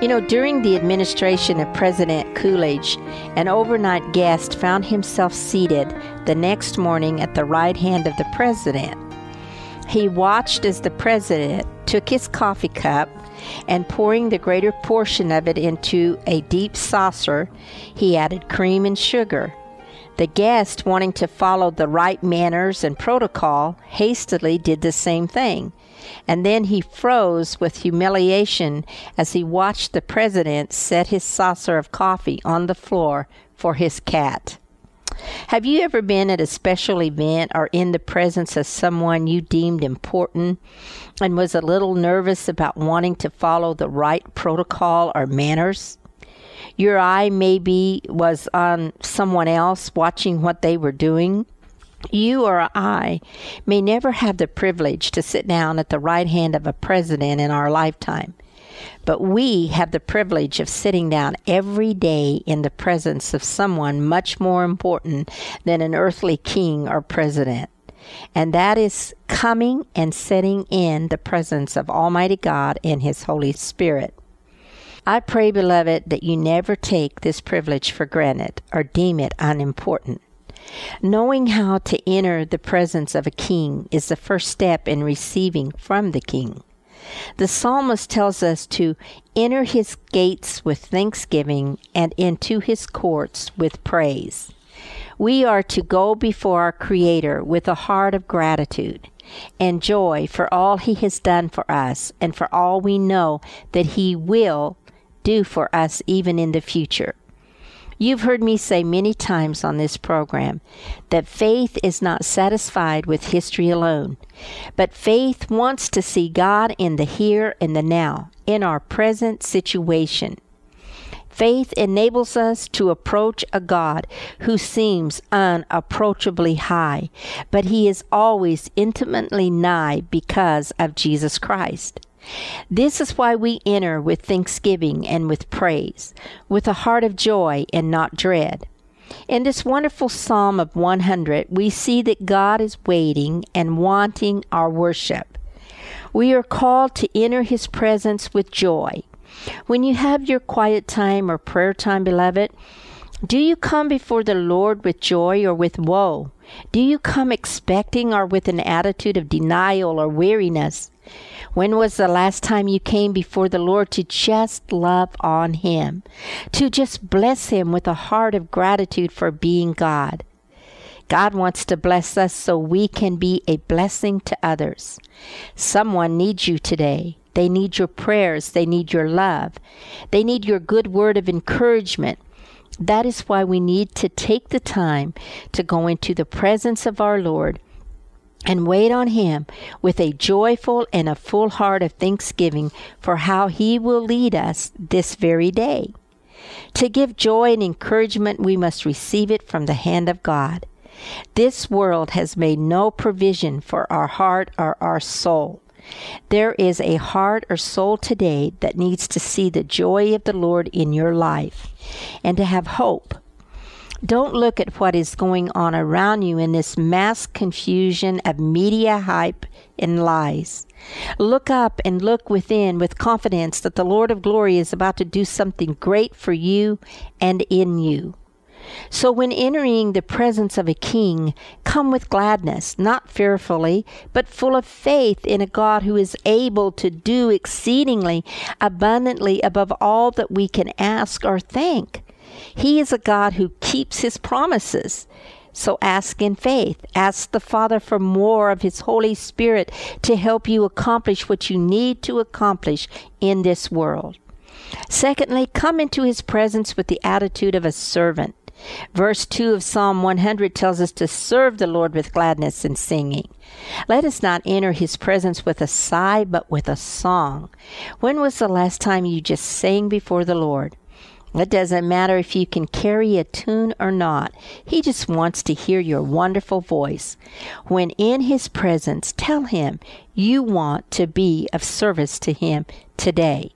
You know, during the administration of President Coolidge, an overnight guest found himself seated the next morning at the right hand of the president. He watched as the president took his coffee cup and pouring the greater portion of it into a deep saucer, he added cream and sugar. The guest, wanting to follow the right manners and protocol, hastily did the same thing and then he froze with humiliation as he watched the president set his saucer of coffee on the floor for his cat. Have you ever been at a special event or in the presence of someone you deemed important and was a little nervous about wanting to follow the right protocol or manners? Your eye maybe was on someone else watching what they were doing you or I may never have the privilege to sit down at the right hand of a president in our lifetime, but we have the privilege of sitting down every day in the presence of someone much more important than an earthly king or president. And that is coming and sitting in the presence of Almighty God and His Holy Spirit. I pray, beloved, that you never take this privilege for granted or deem it unimportant. Knowing how to enter the presence of a king is the first step in receiving from the king. The psalmist tells us to enter his gates with thanksgiving and into his courts with praise. We are to go before our Creator with a heart of gratitude and joy for all He has done for us and for all we know that He will do for us even in the future. You've heard me say many times on this program that faith is not satisfied with history alone, but faith wants to see God in the here and the now, in our present situation. Faith enables us to approach a God who seems unapproachably high, but he is always intimately nigh because of Jesus Christ. This is why we enter with thanksgiving and with praise, with a heart of joy and not dread. In this wonderful Psalm of 100, we see that God is waiting and wanting our worship. We are called to enter His presence with joy. When you have your quiet time or prayer time, beloved, do you come before the Lord with joy or with woe? Do you come expecting or with an attitude of denial or weariness? When was the last time you came before the Lord to just love on Him, to just bless Him with a heart of gratitude for being God? God wants to bless us so we can be a blessing to others. Someone needs you today. They need your prayers. They need your love. They need your good word of encouragement. That is why we need to take the time to go into the presence of our Lord and wait on Him with a joyful and a full heart of thanksgiving for how He will lead us this very day. To give joy and encouragement, we must receive it from the hand of God. This world has made no provision for our heart or our soul. There is a heart or soul today that needs to see the joy of the Lord in your life and to have hope don't look at what is going on around you in this mass confusion of media hype and lies. Look up and look within with confidence that the Lord of glory is about to do something great for you and in you. So, when entering the presence of a king, come with gladness, not fearfully, but full of faith in a God who is able to do exceedingly abundantly above all that we can ask or think. He is a God who keeps his promises. So ask in faith. Ask the Father for more of His Holy Spirit to help you accomplish what you need to accomplish in this world. Secondly, come into His presence with the attitude of a servant. Verse 2 of Psalm 100 tells us to serve the Lord with gladness and singing. Let us not enter His presence with a sigh, but with a song. When was the last time you just sang before the Lord? It doesn't matter if you can carry a tune or not. He just wants to hear your wonderful voice. When in His presence, tell Him you want to be of service to Him today.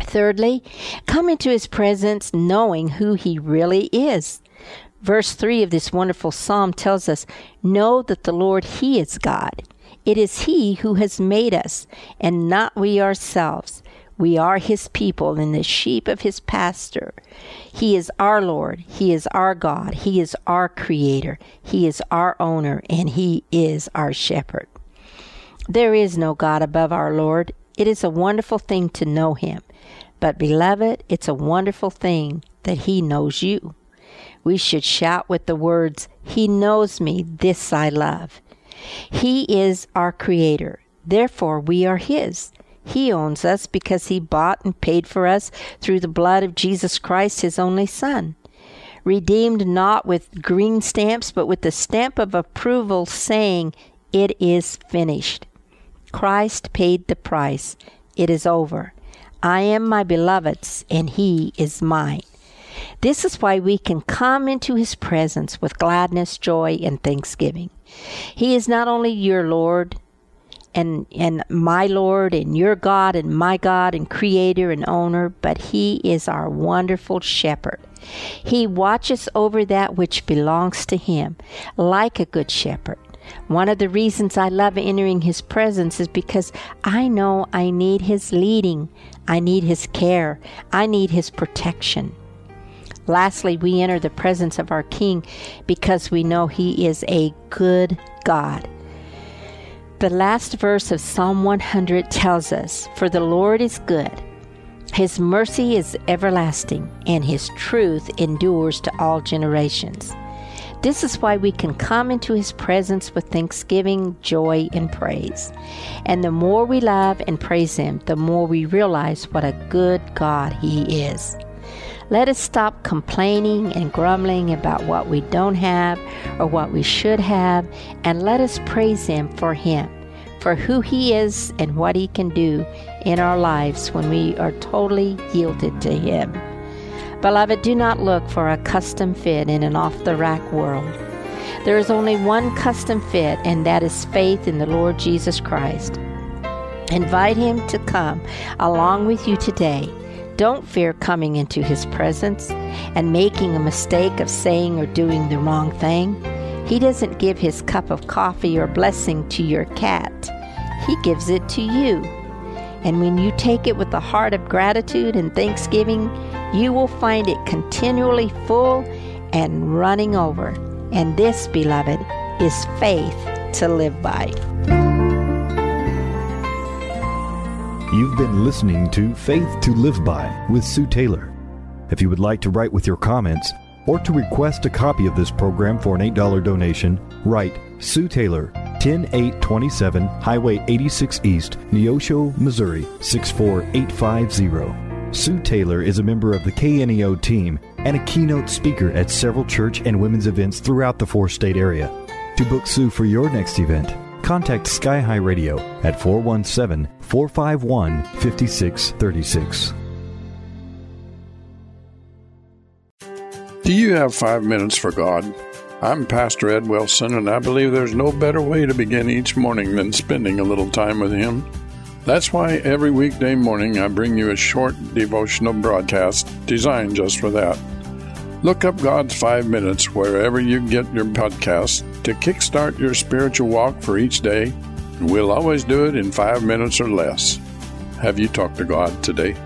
Thirdly, come into His presence knowing who He really is. Verse 3 of this wonderful psalm tells us, Know that the Lord, He is God. It is He who has made us, and not we ourselves. We are his people and the sheep of his pasture. He is our Lord. He is our God. He is our creator. He is our owner and he is our shepherd. There is no God above our Lord. It is a wonderful thing to know him. But, beloved, it's a wonderful thing that he knows you. We should shout with the words, He knows me, this I love. He is our creator. Therefore, we are his. He owns us because He bought and paid for us through the blood of Jesus Christ, His only Son. Redeemed not with green stamps, but with the stamp of approval, saying, It is finished. Christ paid the price. It is over. I am my beloved's, and He is mine. This is why we can come into His presence with gladness, joy, and thanksgiving. He is not only your Lord, and and my Lord and your God and my God and creator and owner, but he is our wonderful shepherd. He watches over that which belongs to him like a good shepherd. One of the reasons I love entering his presence is because I know I need his leading, I need his care, I need his protection. Lastly, we enter the presence of our King because we know he is a good God. The last verse of Psalm 100 tells us, For the Lord is good, his mercy is everlasting, and his truth endures to all generations. This is why we can come into his presence with thanksgiving, joy, and praise. And the more we love and praise him, the more we realize what a good God he is. Let us stop complaining and grumbling about what we don't have or what we should have, and let us praise Him for Him, for who He is and what He can do in our lives when we are totally yielded to Him. Beloved, do not look for a custom fit in an off the rack world. There is only one custom fit, and that is faith in the Lord Jesus Christ. Invite Him to come along with you today don't fear coming into His presence and making a mistake of saying or doing the wrong thing. He doesn't give His cup of coffee or blessing to your cat, He gives it to you. And when you take it with a heart of gratitude and thanksgiving, you will find it continually full and running over. And this, beloved, is faith to live by. You've been listening to Faith to Live By with Sue Taylor. If you would like to write with your comments or to request a copy of this program for an $8 donation, write Sue Taylor, 10827 Highway 86 East, Neosho, Missouri 64850. Sue Taylor is a member of the KNEO team and a keynote speaker at several church and women's events throughout the four state area. To book Sue for your next event, contact Sky High Radio at 417 451 5636. Do you have five minutes for God? I'm Pastor Ed Wilson, and I believe there's no better way to begin each morning than spending a little time with Him. That's why every weekday morning I bring you a short devotional broadcast designed just for that. Look up God's Five Minutes wherever you get your podcasts to kickstart your spiritual walk for each day. We'll always do it in five minutes or less. Have you talked to God today?